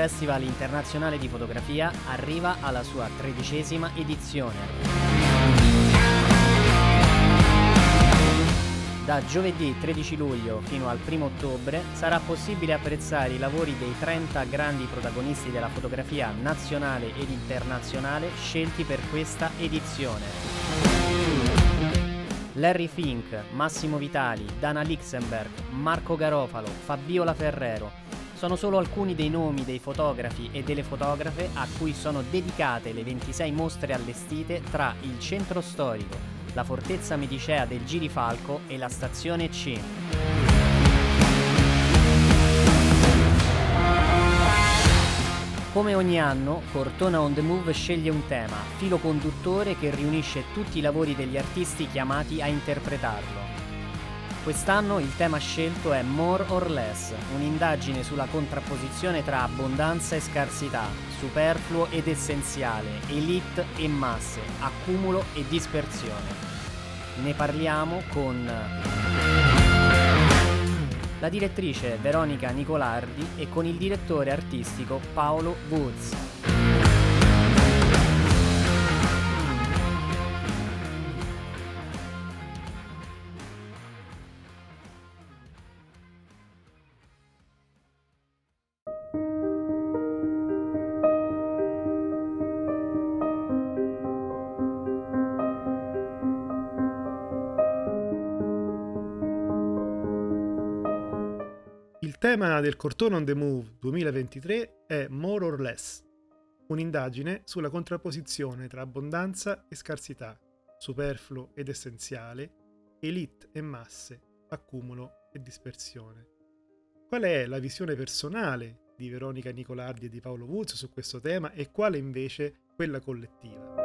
Festival internazionale di fotografia, arriva alla sua tredicesima edizione. Da giovedì 13 luglio fino al 1 ottobre sarà possibile apprezzare i lavori dei 30 grandi protagonisti della fotografia nazionale ed internazionale scelti per questa edizione. Larry Fink, Massimo Vitali, Dana Lixenberg, Marco Garofalo, Fabiola Ferrero, sono solo alcuni dei nomi dei fotografi e delle fotografe a cui sono dedicate le 26 mostre allestite tra il centro storico, la fortezza medicea del Girifalco e la stazione C. Come ogni anno, Cortona on the Move sceglie un tema, filo conduttore che riunisce tutti i lavori degli artisti chiamati a interpretarlo. Quest'anno il tema scelto è More or Less, un'indagine sulla contrapposizione tra abbondanza e scarsità, superfluo ed essenziale, elite e masse, accumulo e dispersione. Ne parliamo con la direttrice Veronica Nicolardi e con il direttore artistico Paolo Woods. Tema del Cortona on the Move 2023 è More or Less, un'indagine sulla contrapposizione tra abbondanza e scarsità, superfluo ed essenziale, elite e masse, accumulo e dispersione. Qual è la visione personale di Veronica Nicolardi e di Paolo Woods su questo tema e quale invece quella collettiva?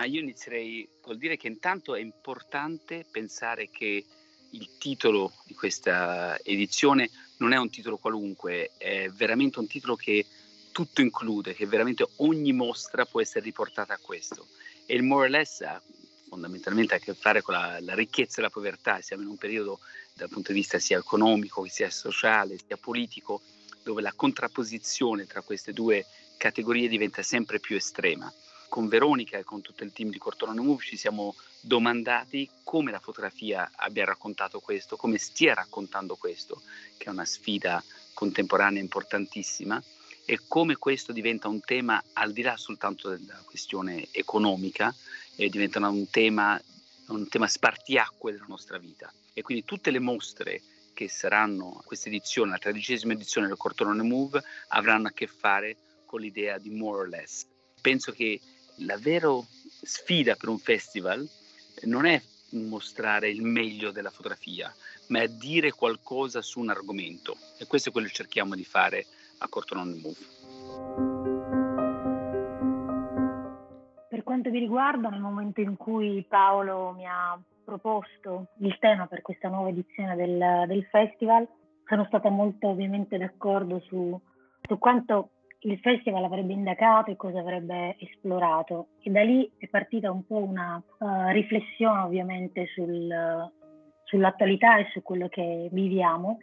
Ma io inizierei col dire che intanto è importante pensare che il titolo di questa edizione non è un titolo qualunque, è veramente un titolo che tutto include, che veramente ogni mostra può essere riportata a questo. E il more or less ha fondamentalmente a che fare con la, la ricchezza e la povertà, siamo in un periodo dal punto di vista sia economico, sia sociale, sia politico, dove la contrapposizione tra queste due categorie diventa sempre più estrema con Veronica e con tutto il team di Cortona Move ci siamo domandati come la fotografia abbia raccontato questo, come stia raccontando questo, che è una sfida contemporanea importantissima, e come questo diventa un tema al di là soltanto della questione economica, e diventa un tema, un tema spartiacque della nostra vita. E quindi tutte le mostre che saranno questa edizione, la tredicesima edizione del Cortona Move, avranno a che fare con l'idea di more or less. Penso che la vera sfida per un festival non è mostrare il meglio della fotografia, ma è dire qualcosa su un argomento e questo è quello che cerchiamo di fare a Corton on the Move. Per quanto mi riguarda, nel momento in cui Paolo mi ha proposto il tema per questa nuova edizione del, del festival, sono stata molto ovviamente d'accordo su, su quanto il festival avrebbe indagato e cosa avrebbe esplorato. E da lì è partita un po' una uh, riflessione ovviamente sul, sull'attualità e su quello che viviamo.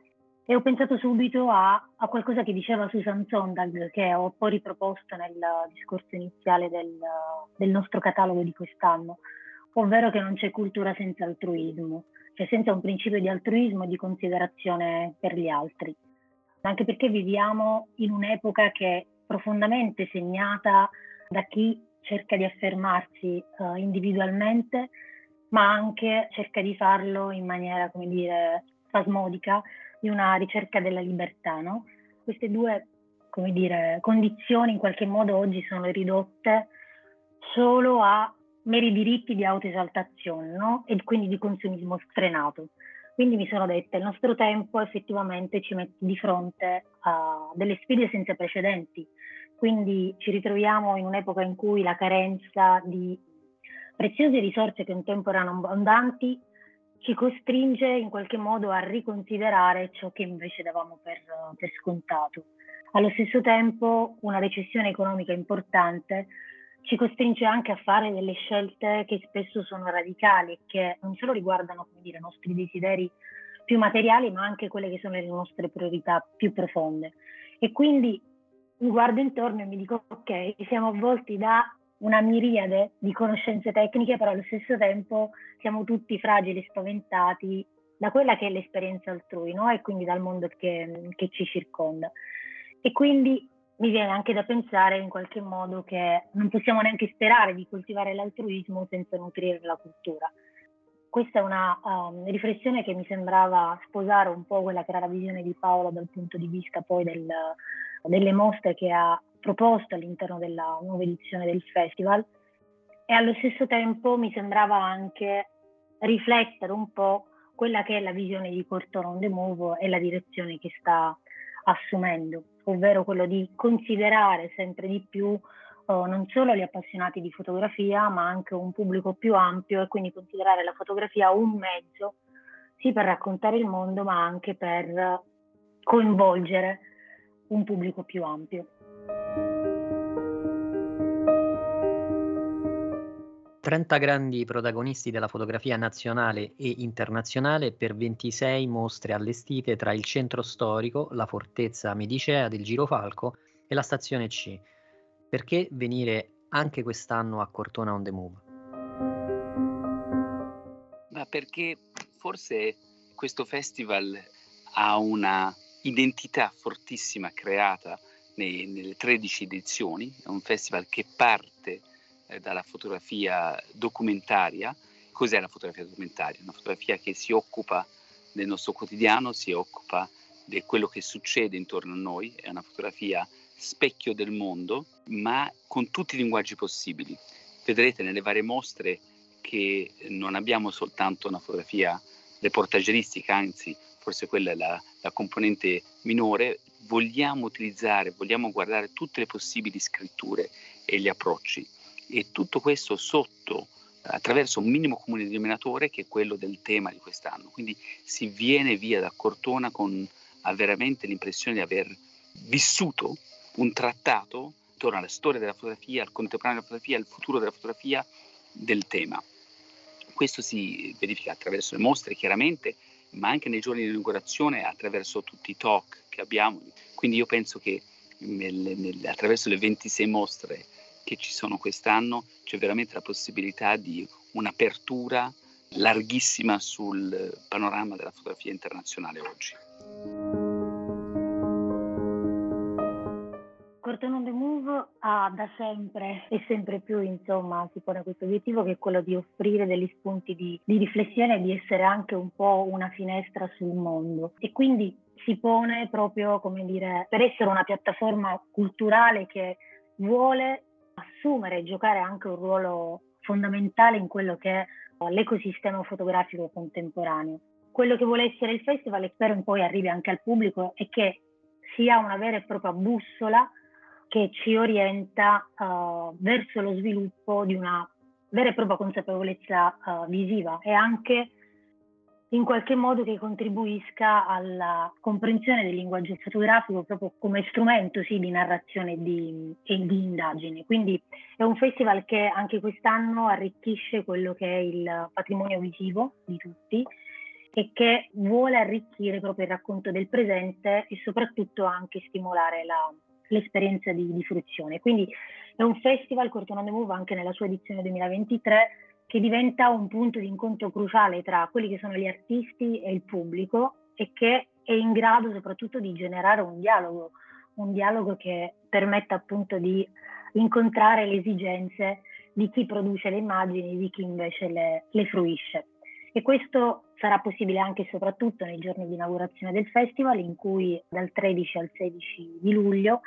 E ho pensato subito a, a, qualcosa che diceva Susan Sondag che ho poi riproposto nel discorso iniziale del, del nostro catalogo di quest'anno, ovvero che non c'è cultura senza altruismo, cioè senza un principio di altruismo e di considerazione per gli altri anche perché viviamo in un'epoca che è profondamente segnata da chi cerca di affermarsi uh, individualmente, ma anche cerca di farlo in maniera, come dire, spasmodica, di una ricerca della libertà. No? Queste due, come dire, condizioni in qualche modo oggi sono ridotte solo a meri diritti di autoesaltazione no? e quindi di consumismo sfrenato. Quindi mi sono detta, il nostro tempo effettivamente ci mette di fronte a delle sfide senza precedenti, quindi ci ritroviamo in un'epoca in cui la carenza di preziose risorse che un tempo erano abbondanti ci costringe in qualche modo a riconsiderare ciò che invece davamo per, per scontato. Allo stesso tempo una recessione economica importante ci costringe anche a fare delle scelte che spesso sono radicali e che non solo riguardano dire, i nostri desideri più materiali, ma anche quelle che sono le nostre priorità più profonde. E quindi mi guardo intorno e mi dico, ok, siamo avvolti da una miriade di conoscenze tecniche, però allo stesso tempo siamo tutti fragili e spaventati da quella che è l'esperienza altrui, no? E quindi dal mondo che, che ci circonda. E quindi mi viene anche da pensare in qualche modo che non possiamo neanche sperare di coltivare l'altruismo senza nutrire la cultura. Questa è una um, riflessione che mi sembrava sposare un po' quella che era la visione di Paolo dal punto di vista poi del, delle mostre che ha proposto all'interno della nuova edizione del festival e allo stesso tempo mi sembrava anche riflettere un po' quella che è la visione di Cortona on the Move e la direzione che sta assumendo ovvero quello di considerare sempre di più eh, non solo gli appassionati di fotografia, ma anche un pubblico più ampio e quindi considerare la fotografia un mezzo sì per raccontare il mondo, ma anche per coinvolgere un pubblico più ampio. 30 grandi protagonisti della fotografia nazionale e internazionale per 26 mostre allestite tra il centro storico, la fortezza medicea del Girofalco e la stazione C. Perché venire anche quest'anno a Cortona on the Move? Ma perché forse questo festival ha una identità fortissima creata nei, nelle 13 edizioni, è un festival che parte eh, dalla fotografia documentaria. Cos'è la fotografia documentaria? Una fotografia che si occupa del nostro quotidiano, si occupa di quello che succede intorno a noi, è una fotografia specchio del mondo, ma con tutti i linguaggi possibili. Vedrete nelle varie mostre che non abbiamo soltanto una fotografia reportageristica, anzi forse quella è la, la componente minore, vogliamo utilizzare, vogliamo guardare tutte le possibili scritture e gli approcci e tutto questo sotto attraverso un minimo comune denominatore che è quello del tema di quest'anno. Quindi si viene via da Cortona con veramente l'impressione di aver vissuto un trattato intorno alla storia della fotografia, al contemporaneo della fotografia, al futuro della fotografia, del tema. Questo si verifica attraverso le mostre chiaramente, ma anche nei giorni di inaugurazione attraverso tutti i talk che abbiamo. Quindi io penso che nel, nel, attraverso le 26 mostre che ci sono quest'anno c'è veramente la possibilità di un'apertura larghissima sul panorama della fotografia internazionale oggi. Corton on the Move ha da sempre e sempre più insomma si pone questo obiettivo che è quello di offrire degli spunti di, di riflessione e di essere anche un po' una finestra sul mondo e quindi si pone proprio come dire per essere una piattaforma culturale che vuole assumere e giocare anche un ruolo fondamentale in quello che è l'ecosistema fotografico contemporaneo. Quello che vuole essere il festival e spero poi arrivi anche al pubblico è che sia una vera e propria bussola che ci orienta uh, verso lo sviluppo di una vera e propria consapevolezza uh, visiva e anche in qualche modo che contribuisca alla comprensione del linguaggio fotografico proprio come strumento sì, di narrazione e di, di indagine. Quindi è un festival che anche quest'anno arricchisce quello che è il patrimonio visivo di tutti e che vuole arricchire proprio il racconto del presente e soprattutto anche stimolare la, l'esperienza di, di fruizione. Quindi è un festival, Cortona de Move, anche nella sua edizione 2023, che diventa un punto di incontro cruciale tra quelli che sono gli artisti e il pubblico e che è in grado soprattutto di generare un dialogo, un dialogo che permetta appunto di incontrare le esigenze di chi produce le immagini e di chi invece le, le fruisce. E questo sarà possibile anche e soprattutto nei giorni di inaugurazione del festival, in cui dal 13 al 16 di luglio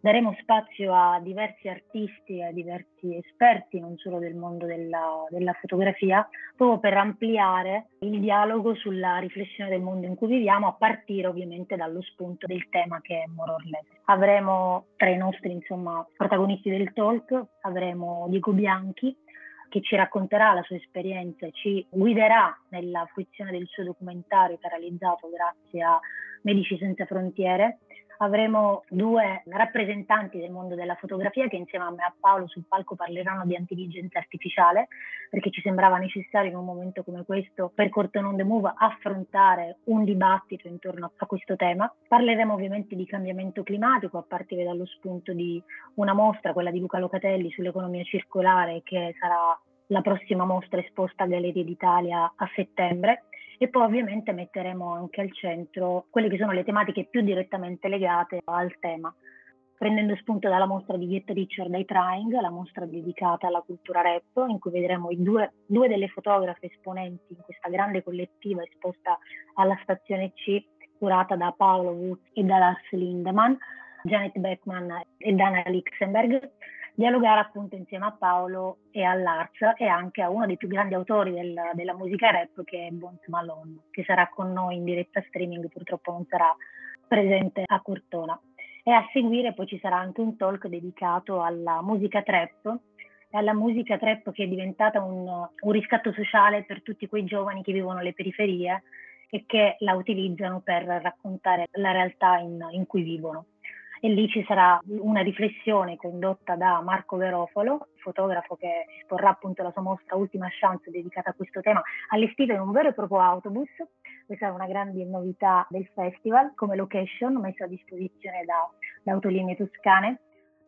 daremo spazio a diversi artisti e a diversi esperti, non solo del mondo della, della, fotografia, proprio per ampliare il dialogo sulla riflessione del mondo in cui viviamo, a partire ovviamente dallo spunto del tema che è More or Less. Avremo tra i nostri insomma, protagonisti del talk, avremo Diego Bianchi, che ci racconterà la sua esperienza e ci guiderà nella fruizione del suo documentario che ha realizzato grazie a Medici Senza Frontiere avremo due rappresentanti del mondo della fotografia che insieme a me e a Paolo sul palco parleranno di intelligenza artificiale perché ci sembrava necessario in un momento come questo per Corton on the Move affrontare un dibattito intorno a questo tema. Parleremo ovviamente di cambiamento climatico a partire dallo spunto di una mostra, quella di Luca Locatelli sull'economia circolare che sarà la prossima mostra esposta a Gallerie d'Italia a settembre e poi ovviamente metteremo anche al centro quelle che sono le tematiche più direttamente legate al tema. Prendendo spunto dalla mostra di Get Richard I Trying, la mostra dedicata alla cultura rap, in cui vedremo due, due delle fotografe esponenti in questa grande collettiva esposta alla stazione C, curata da Paolo Woods e da Lars Lindemann, Janet Beckman e Dana Lichtenberg, dialogare appunto insieme a Paolo e all'Arts e anche a uno dei più grandi autori del, della musica rap che è Bones Malone, che sarà con noi in diretta streaming, purtroppo non sarà presente a Cortona. E a seguire poi ci sarà anche un talk dedicato alla musica trap e alla musica trap che è diventata un, un riscatto sociale per tutti quei giovani che vivono le periferie e che la utilizzano per raccontare la realtà in, in cui vivono e lì ci sarà una riflessione condotta da Marco Verofolo, fotografo che esporrà appunto la sua mostra Ultima Chance dedicata a questo tema, allestita in un vero e proprio autobus. Questa è una grande novità del festival come location messa a disposizione da, da Autolinee Toscane.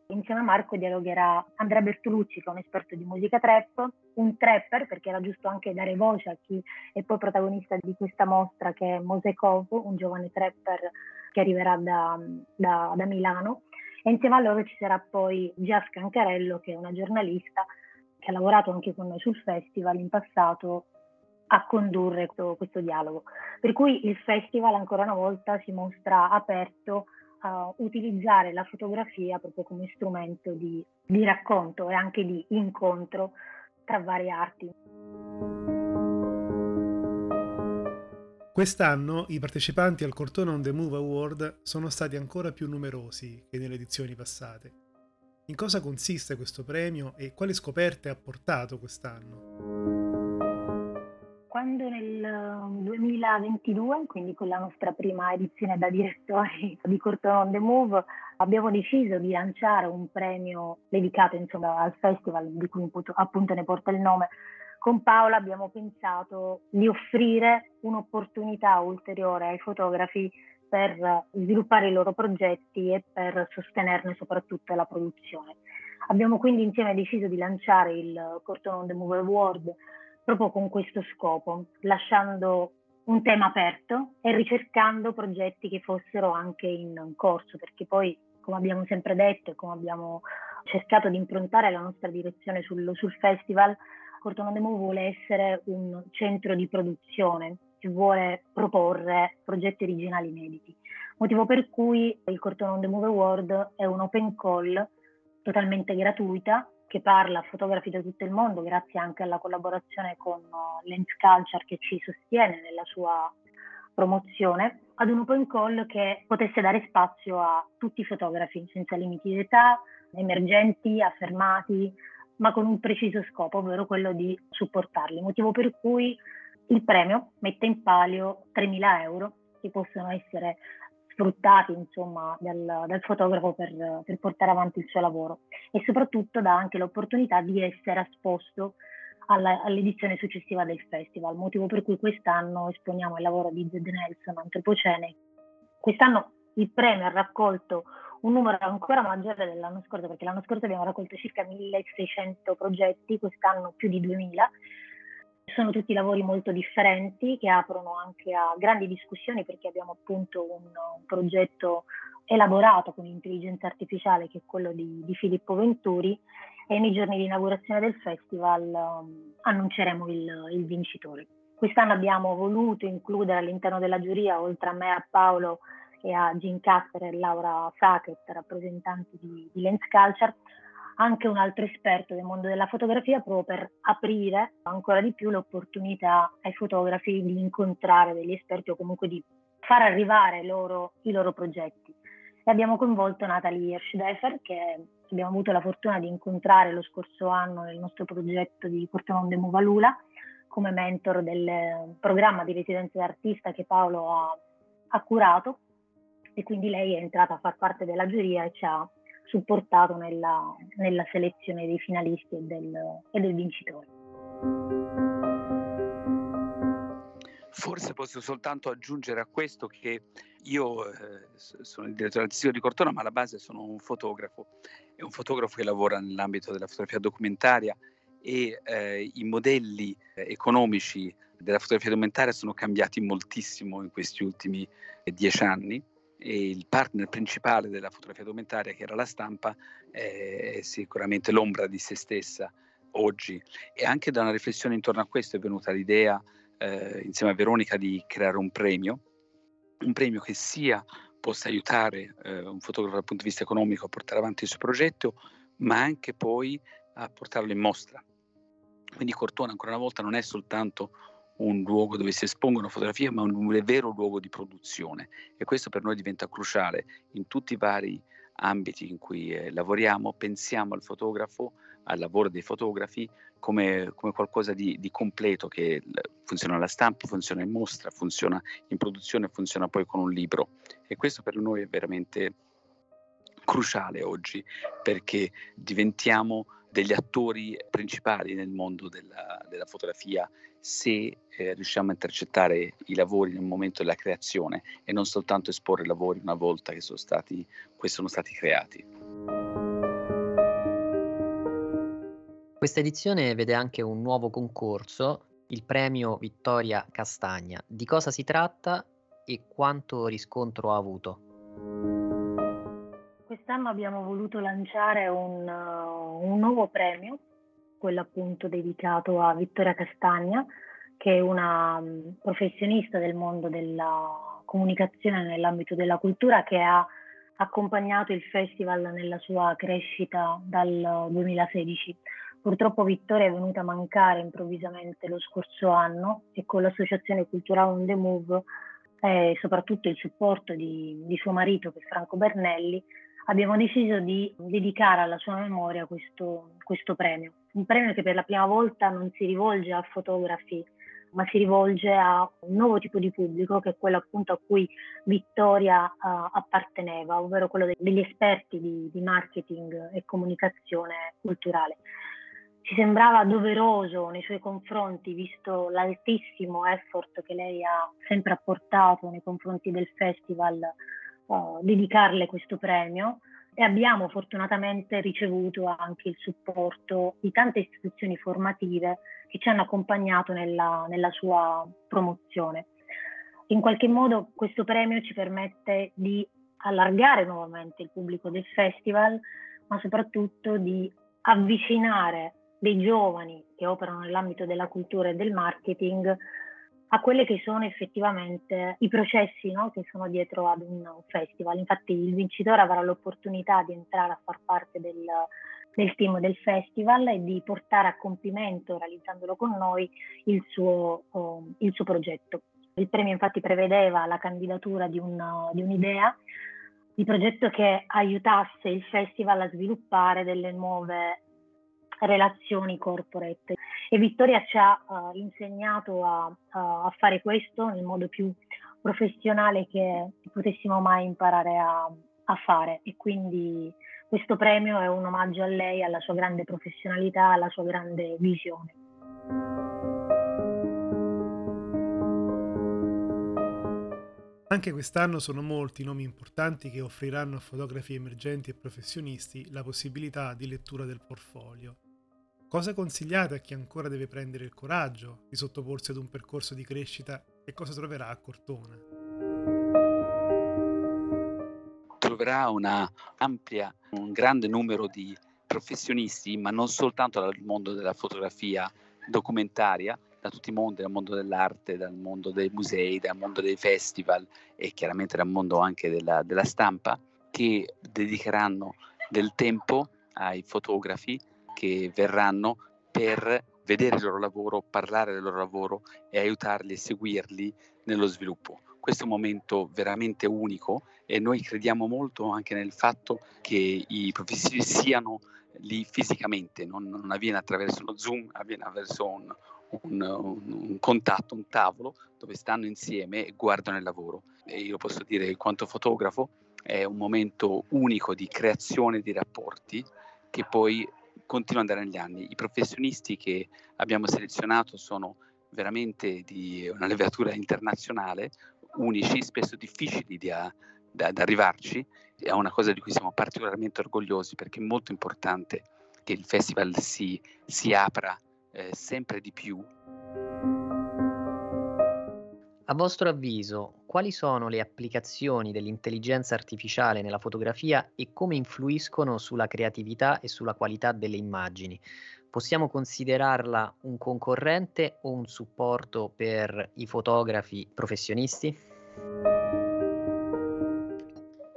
Insieme a Marco dialogherà Andrea Bertolucci, che è un esperto di musica trap, un trapper, perché era giusto anche dare voce a chi è poi protagonista di questa mostra, che è Mosekov, un giovane trapper che arriverà da, da, da Milano e insieme a loro ci sarà poi Gia Scancarello che è una giornalista che ha lavorato anche con noi sul festival in passato a condurre questo, questo dialogo. Per cui il festival ancora una volta si mostra aperto a utilizzare la fotografia proprio come strumento di, di racconto e anche di incontro tra varie arti. Quest'anno i partecipanti al Cortona on the Move Award sono stati ancora più numerosi che nelle edizioni passate. In cosa consiste questo premio e quali scoperte ha portato quest'anno? Quando nel 2022, um, quindi con la nostra prima edizione da direttori di Cortona on the Move, abbiamo deciso di lanciare un premio dedicato insomma, al festival di cui appunto ne porta il nome, con Paola abbiamo pensato di offrire un'opportunità ulteriore ai fotografi per sviluppare i loro progetti e per sostenerne soprattutto la produzione. Abbiamo quindi insieme deciso di lanciare il Corton on the Move Award proprio con questo scopo, lasciando un tema aperto e ricercando progetti che fossero anche in corso, perché poi, come abbiamo sempre detto e come abbiamo cercato di improntare la nostra direzione sul, sul festival, Cortona Demo vuole essere un centro di produzione che vuole proporre progetti originali inediti. Motivo per cui il Cortona on the Move Award è un open call totalmente gratuita che parla fotografi da tutto il mondo, grazie anche alla collaborazione con uh, Lens Culture che ci sostiene nella sua promozione, ad un open call che potesse dare spazio a tutti i fotografi senza limiti di età, emergenti, affermati, ma con un preciso scopo, ovvero quello di supportarli, motivo per cui il premio mette in palio 3.000 euro che possono essere sfruttati insomma, dal, dal fotografo per, per, portare avanti il suo lavoro e soprattutto dà anche l'opportunità di essere esposto alla, all'edizione successiva del festival, motivo per cui quest'anno esponiamo il lavoro di Zed Nelson Antropocene. Quest'anno il premio ha raccolto un numero ancora maggiore dell'anno scorso, perché l'anno scorso abbiamo raccolto circa 1600 progetti, quest'anno più di 2000. Sono tutti lavori molto differenti che aprono anche a grandi discussioni perché abbiamo appunto un, un progetto elaborato con intelligenza artificiale che è quello di, di Filippo Venturi e nei giorni di inaugurazione del festival um, annunceremo il, il vincitore. Quest'anno abbiamo voluto includere all'interno della giuria, oltre a me a Paolo, e a Jean Casper e Laura Sackett, rappresentanti di, di Lens Culture, anche un altro esperto del mondo della fotografia proprio per aprire ancora di più l'opportunità ai fotografi di incontrare degli esperti o comunque di far arrivare loro, i loro progetti. E abbiamo coinvolto Natalie Hirschdefer che abbiamo avuto la fortuna di incontrare lo scorso anno nel nostro progetto di Portamonde Muvalula come mentor del programma di residenza d'artista che Paolo ha, ha curato e quindi lei è entrata a far parte della giuria e ci ha supportato nella, nella selezione dei finalisti e del, e del vincitore. Forse posso soltanto aggiungere a questo che io eh, sono il direttore artistico di Cortona, ma alla base sono un fotografo, è un fotografo che lavora nell'ambito della fotografia documentaria e eh, i modelli eh, economici della fotografia documentaria sono cambiati moltissimo in questi ultimi eh, dieci anni e il partner principale della fotografia documentaria, che era la stampa, è sicuramente l'ombra di se stessa oggi. E anche da una riflessione intorno a questo è venuta l'idea, eh, insieme a Veronica, di creare un premio, un premio che sia possa aiutare eh, un fotografo dal punto di vista economico a portare avanti il suo progetto, ma anche poi a portarlo in mostra. Quindi Cortona ancora una volta non è soltanto un luogo dove si espongono fotografie, ma un, vero luogo di produzione. E questo per noi diventa cruciale in tutti i vari ambiti in cui eh, lavoriamo, pensiamo al fotografo, al lavoro dei fotografi come, come qualcosa di, di, completo che funziona alla stampa, funziona in mostra, funziona in produzione, funziona poi con un libro. E questo per noi è veramente cruciale oggi perché diventiamo degli attori principali nel mondo della, della fotografia se eh, riusciamo a intercettare i lavori nel momento della creazione e non soltanto esporre i lavori una volta che sono stati, sono stati creati. Questa edizione vede anche un nuovo concorso, il premio Vittoria Castagna. Di cosa si tratta e quanto riscontro ha avuto? Quest'anno abbiamo voluto lanciare un, uh, un nuovo premio, quello appunto dedicato a Vittoria Castagna, che è una um, professionista del mondo della comunicazione nell'ambito della cultura che ha accompagnato il festival nella sua crescita dal 2016. Purtroppo Vittoria è venuta a mancare improvvisamente lo scorso anno e con l'associazione culturale On The Move e soprattutto il supporto di, di suo marito che è Franco Bernelli abbiamo deciso di dedicare alla sua memoria questo, questo premio. Un premio che per la prima volta non si rivolge a fotografi, ma si rivolge a un nuovo tipo di pubblico che è quello appunto a cui Vittoria uh, apparteneva, ovvero quello de- degli esperti di, di marketing e comunicazione culturale. Ci sembrava doveroso nei suoi confronti, visto l'altissimo effort che lei ha sempre apportato nei confronti del festival, uh, dedicarle questo premio e abbiamo fortunatamente ricevuto anche il supporto di tante istituzioni formative che ci hanno accompagnato nella, nella sua promozione. In qualche modo questo premio ci permette di allargare nuovamente il pubblico del festival, ma soprattutto di avvicinare dei giovani che operano nell'ambito della cultura e del marketing a quelli che sono effettivamente i processi no, che sono dietro ad un festival. Infatti il vincitore avrà l'opportunità di entrare a far parte del, del team del festival e di portare a compimento, realizzandolo con noi, il suo, uh, il suo progetto. Il premio infatti prevedeva la candidatura di, un, di un'idea di progetto che aiutasse il festival a sviluppare delle nuove relazioni corporate. E Vittoria ci ha uh, insegnato a, a, fare questo nel modo più professionale che potessimo mai imparare a, a fare. E quindi questo premio è un omaggio a lei, alla sua grande professionalità, alla sua grande visione. Anche quest'anno sono molti i nomi importanti che offriranno a fotografi emergenti e professionisti la possibilità di lettura del portfolio. Cosa consigliate a chi ancora deve prendere il coraggio di sottoporsi ad un percorso di crescita e cosa troverà a Cortona? Troverà una ampia, un grande numero di professionisti, ma non soltanto dal mondo della fotografia documentaria, da tutti i mondi, dal mondo dell'arte, dal mondo dei musei, dal mondo dei festival e chiaramente dal mondo anche della, della stampa, che dedicheranno del tempo ai fotografi che verranno per vedere il loro lavoro, parlare del loro lavoro e aiutarli e seguirli nello sviluppo. Questo è un momento veramente unico e noi crediamo molto anche nel fatto che i professionisti siano lì fisicamente, non, non avviene attraverso uno Zoom, avviene attraverso un, un, un, un, contatto, un tavolo dove stanno insieme e guardano il lavoro. E io posso dire che quanto fotografo è un momento unico di creazione di rapporti che poi continua ad andare negli anni. I professionisti che abbiamo selezionato sono veramente di una levatura internazionale, unici, spesso difficili da, da, da arrivarci. È una cosa di cui siamo particolarmente orgogliosi perché è molto importante che il festival si, si apra eh, sempre di più. A vostro avviso, quali sono le applicazioni dell'intelligenza artificiale nella fotografia e come influiscono sulla creatività e sulla qualità delle immagini? Possiamo considerarla un concorrente o un supporto per i fotografi professionisti?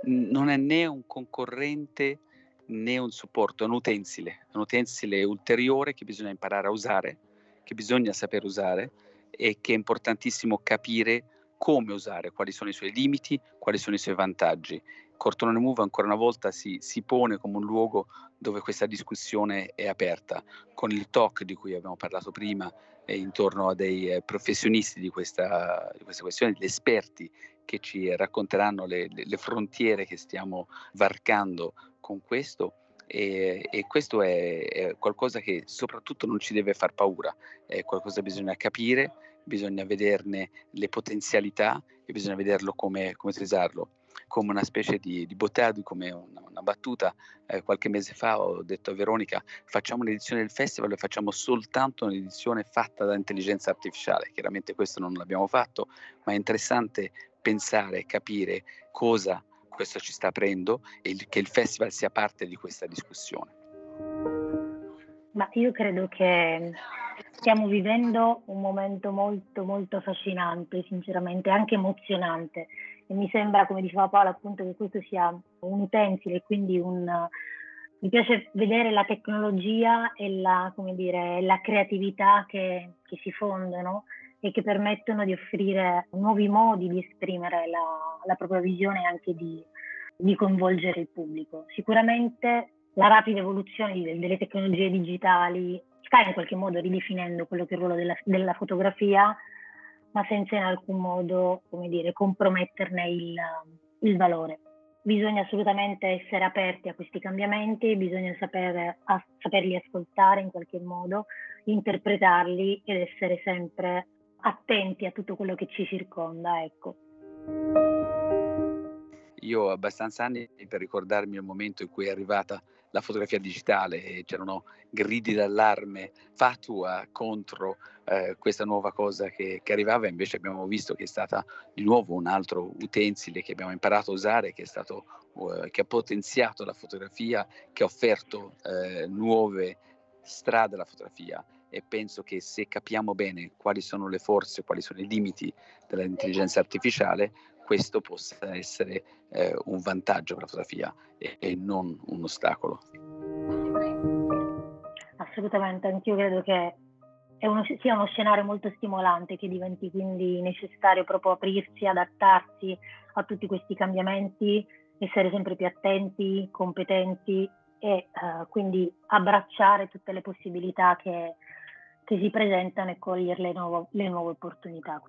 Non è né un concorrente né un supporto, è un utensile, un utensile ulteriore che bisogna imparare a usare, che bisogna saper usare e che è importantissimo capire come usare, quali sono i suoi limiti, quali sono i suoi vantaggi. Cortone Move ancora una volta si, si, pone come un luogo dove questa discussione è aperta, con il talk di cui abbiamo parlato prima eh, intorno a dei eh, professionisti di questa, di questa, questione, degli esperti che ci racconteranno le, le, le frontiere che stiamo varcando con questo. E, e, questo è, è, qualcosa che soprattutto non ci deve far paura, è qualcosa che bisogna capire, bisogna vederne le potenzialità e bisogna vederlo come, come utilizzarlo come una specie di, di bottado, come una, una battuta. Eh, qualche mese fa ho detto a Veronica facciamo un'edizione del festival e facciamo soltanto un'edizione fatta da intelligenza artificiale. Chiaramente questo non l'abbiamo fatto, ma è interessante pensare e capire cosa questo ci sta aprendo e che il festival sia parte di questa discussione. Ma io credo che stiamo vivendo un momento molto molto affascinante, sinceramente, anche emozionante e mi sembra, come diceva Paola, appunto che questo sia un utensile, quindi un, mi piace vedere la tecnologia e la, dire, la creatività che, che, si fondono e che permettono di offrire nuovi modi di esprimere la, la propria visione e anche di, di, coinvolgere il pubblico. Sicuramente la rapida evoluzione delle tecnologie digitali sta in qualche modo ridefinendo quello che è il ruolo della, della fotografia, ma senza in alcun modo, come dire, comprometterne il, il valore. Bisogna assolutamente essere aperti a questi cambiamenti, bisogna sapere, a, saperli ascoltare in qualche modo, interpretarli ed essere sempre attenti a tutto quello che ci circonda. Ecco. Io ho abbastanza anni per ricordarmi il momento in cui è arrivata la fotografia digitale c'erano gridi d'allarme fatua contro eh, questa nuova cosa che, che, arrivava, invece abbiamo visto che è stata di nuovo un altro utensile che abbiamo imparato a usare, che, stato, uh, che ha potenziato la fotografia, che ha offerto uh, nuove strade alla fotografia. E penso che se capiamo bene quali sono le forze, quali sono i limiti dell'intelligenza artificiale, questo possa essere eh, un vantaggio per la fotografia e, e non un ostacolo. Assolutamente, anch'io credo che uno, sia uno scenario molto stimolante, che diventi quindi necessario proprio aprirsi, adattarsi a tutti questi cambiamenti, essere sempre più attenti, competenti e uh, quindi abbracciare tutte le possibilità che, che si presentano e cogliere le, nuove, le nuove opportunità.